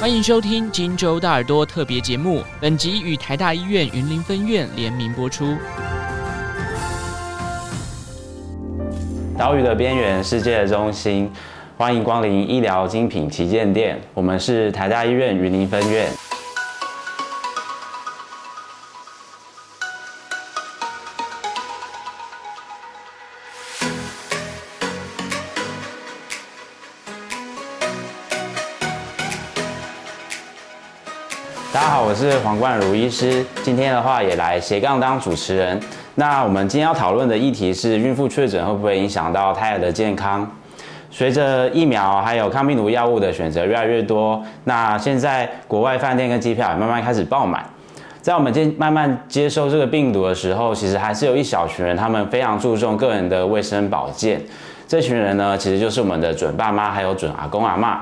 欢迎收听《金州大耳朵》特别节目，本集与台大医院云林分院联名播出。岛屿的边缘，世界的中心，欢迎光临医疗精品旗舰店。我们是台大医院云林分院。大家好，我是黄冠儒医师。今天的话也来斜杠当主持人。那我们今天要讨论的议题是孕妇确诊会不会影响到胎儿的健康？随着疫苗还有抗病毒药物的选择越来越多，那现在国外饭店跟机票也慢慢开始爆满。在我们接慢慢接受这个病毒的时候，其实还是有一小群人，他们非常注重个人的卫生保健。这群人呢，其实就是我们的准爸妈还有准阿公阿嬷。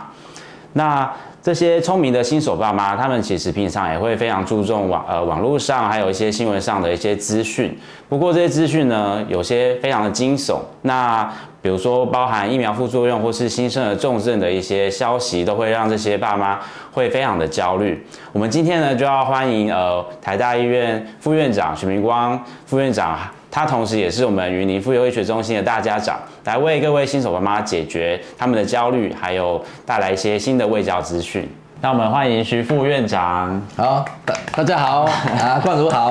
那这些聪明的新手爸妈，他们其实平常也会非常注重网呃网络上还有一些新闻上的一些资讯。不过这些资讯呢，有些非常的惊悚。那比如说包含疫苗副作用或是新生儿重症的一些消息，都会让这些爸妈会非常的焦虑。我们今天呢，就要欢迎呃台大医院副院长许明光副院长。他同时也是我们云林妇幼医学中心的大家长，来为各位新手妈妈解决他们的焦虑，还有带来一些新的卫教资讯。那我们欢迎徐副院长。好，大大家好啊，冠儒好，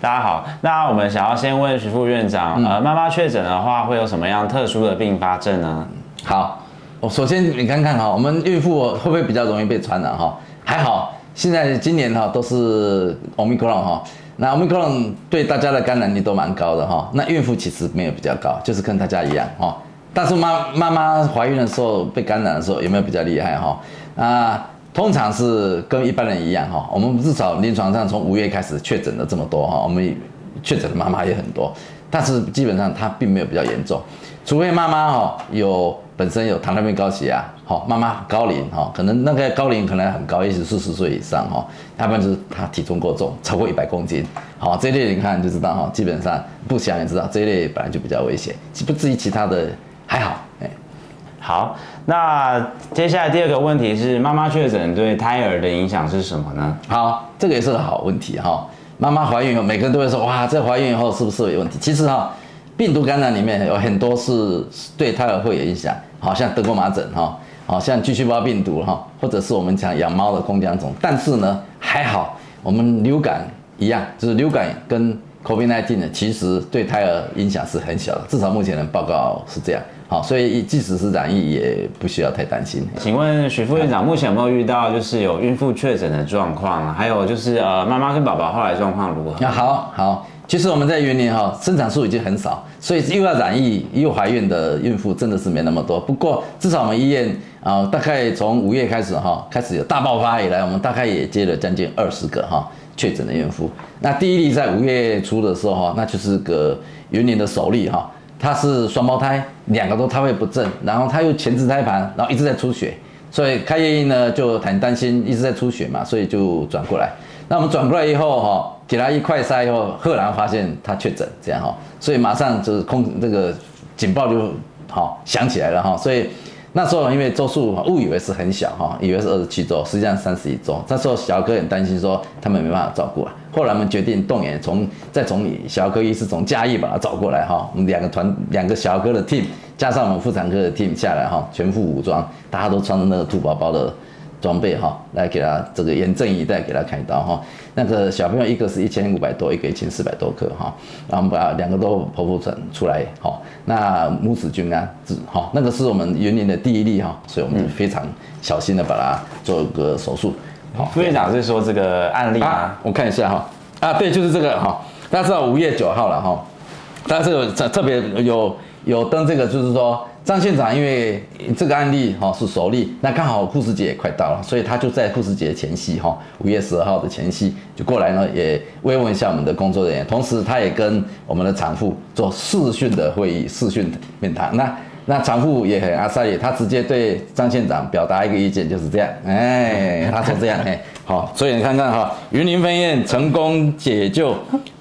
大家好。那我们想要先问徐副院长，嗯、呃，妈妈确诊的话会有什么样特殊的并发症呢？好，我首先你看看哈，我们孕妇会不会比较容易被传染哈？还好，现在今年哈都是 Omicron 哈。那 Omicron 对大家的感染力都蛮高的哈，那孕妇其实没有比较高，就是跟大家一样哈。但是妈妈妈怀孕的时候被感染的时候有没有比较厉害哈？啊，通常是跟一般人一样哈。我们至少临床上从五月开始确诊了这么多哈，我们确诊的妈妈也很多，但是基本上她并没有比较严重，除非妈妈哈有。本身有糖尿病高血压，好，妈妈高龄哈，可能那个高龄可能很高，也许四十岁以上哈，要不然就是她体重过重，超过一百公斤，好，这一类你看就知道哈，基本上不想也知道这一类本来就比较危险，不至于其他的还好，哎，好，那接下来第二个问题是妈妈确诊对胎儿的影响是什么呢？好，这个也是个好问题哈，妈妈怀孕以后，每个人都会说哇，这怀孕以后是不是有问题？其实哈，病毒感染里面有很多是对胎儿会有影响。好像德国麻疹哈，好像巨细胞病毒哈，或者是我们讲养猫的弓浆虫，但是呢还好，我们流感一样，就是流感跟 COVID-19 呢，其实对胎儿影响是很小的，至少目前的报告是这样。好，所以即使是染疫也不需要太担心。请问许副院长，目前有没有遇到就是有孕妇确诊的状况？还有就是呃妈妈跟宝宝后来状况如何？那好好。其实我们在云林哈，生产数已经很少，所以又要染疫又怀孕的孕妇真的是没那么多。不过至少我们医院啊，大概从五月开始哈，开始有大爆发以来，我们大概也接了将近二十个哈确诊的孕妇。那第一例在五月初的时候哈，那就是个云林的首例哈，她是双胞胎，两个都胎位不正，然后她又前置胎盘，然后一直在出血，所以开业医呢就很担心一直在出血嘛，所以就转过来。那我们转过来以后哈。给他一快筛以后，赫然发现他确诊，这样哈，所以马上就是空这个警报就好响起来了哈，所以那时候因为周数误以为是很小哈，以为是二十七周，实际上三十一周。那时候小哥很担心说他们没办法照顾啊，后来我们决定动员从再从小儿科医师从嘉义把他找过来哈，我们两个团两个小儿科的 team 加上我们妇产科的 team 下来哈，全副武装，大家都穿着那个兔宝宝的。装备哈，来给他这个严阵以待，给他开刀哈。那个小朋友一个是一千五百多，一个一千四百多克哈。然后我们把两个都剖腹产出来哈。那母子均安，好，那个是我们云林的第一例哈，所以我们非常小心的把它做个手术。好，副院长是说这个案例啊，我看一下哈。啊，对，就是这个哈。大家知道五月九号了哈。大家这个特特别有有登这个，就是说。张县长因为这个案例哈是首例，那刚好护士节也快到了，所以他就在护士节前夕哈，五月十二号的前夕就过来呢，也慰问一下我们的工作人员，同时他也跟我们的产妇做视讯的会议，视讯面谈。那那产妇也很阿萨里，他直接对张县长表达一个意见，就是这样，哎，他说这样，哎，好，所以你看看哈，云林分院成功解救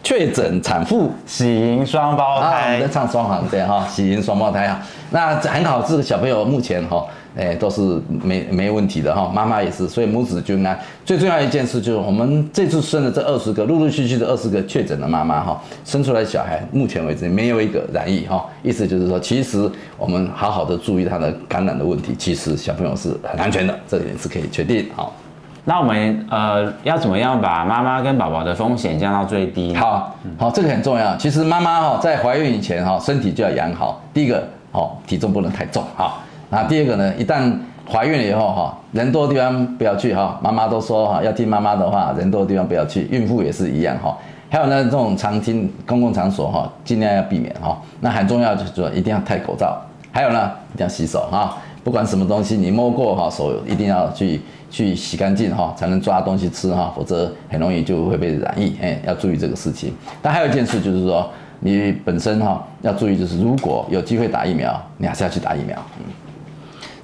确确诊产妇喜迎双胞胎，啊，我们在唱双簧对哈，喜迎双胞胎啊，那很好，这个小朋友目前哈。哎，都是没没问题的哈，妈妈也是，所以母子均安。最重要一件事就是，我们这次生的这二十个，陆陆续续的二十个确诊的妈妈哈，生出来小孩，目前为止没有一个染疫哈。意思就是说，其实我们好好的注意他的感染的问题，其实小朋友是很安全的，这点是可以确定。好，那我们呃要怎么样把妈妈跟宝宝的风险降到最低？好，好，这个很重要。其实妈妈哈在怀孕以前哈身体就要养好，第一个哦体重不能太重哈。那第二个呢，一旦怀孕了以后哈，人多的地方不要去哈。妈妈都说哈，要听妈妈的话，人多的地方不要去。孕妇也是一样哈。还有呢，这种餐厅、公共场所哈，尽量要避免哈。那很重要就是说，一定要戴口罩。还有呢，一定要洗手哈。不管什么东西，你摸过哈手，一定要去去洗干净哈，才能抓东西吃哈，否则很容易就会被染疫。哎，要注意这个事情。但还有一件事就是说，你本身哈要注意，就是如果有机会打疫苗，你还是要去打疫苗。嗯。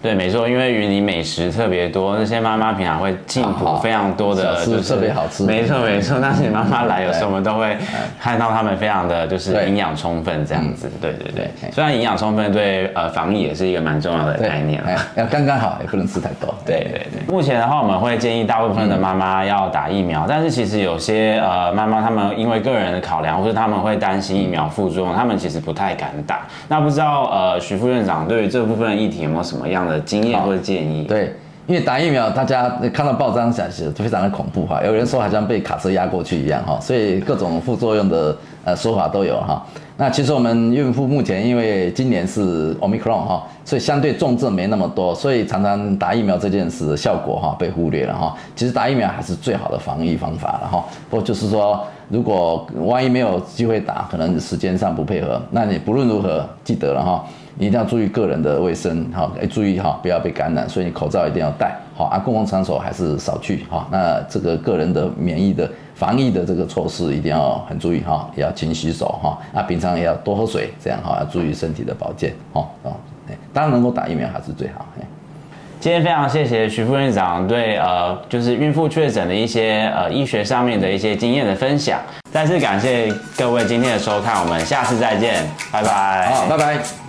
对，没错，因为云林美食特别多，那些妈妈平常会进补非常多的，就是特别好吃。没错，没错，那些妈妈来，有时候我们都会看到他们非常的就是营养充分这样子。对对对，虽然营养充分对呃防疫也是一个蛮重要的概念了，要刚刚好，也不能吃太多。对对对。目前的话，我们会建议大部分的妈妈要打疫苗，但是其实有些呃妈妈她们因为个人的考量，或者他们会担心疫苗副作用，他们其实不太敢打。那不知道呃徐副院长对于这部分的议题有没有什么样的？经验或者建议，对，因为打疫苗，大家看到报章写写非常的恐怖哈，有人说好像被卡车压过去一样哈，所以各种副作用的呃说法都有哈。那其实我们孕妇目前因为今年是 Omicron 哈，所以相对重症没那么多，所以常常打疫苗这件事的效果哈被忽略了哈。其实打疫苗还是最好的防疫方法了哈。不过就是说，如果万一没有机会打，可能时间上不配合，那你不论如何记得了哈。一定要注意个人的卫生，哈，哎，注意哈，不要被感染，所以你口罩一定要戴，好啊，公共场所还是少去，哈，那这个个人的免疫的防疫的这个措施一定要很注意，哈，也要勤洗手，哈，啊，平常也要多喝水，这样哈，要注意身体的保健，哦，哦，当然能够打疫苗还是最好，今天非常谢谢徐副院长对呃，就是孕妇确诊的一些呃医学上面的一些经验的分享，再次感谢各位今天的收看，我们下次再见，拜拜，好，拜拜。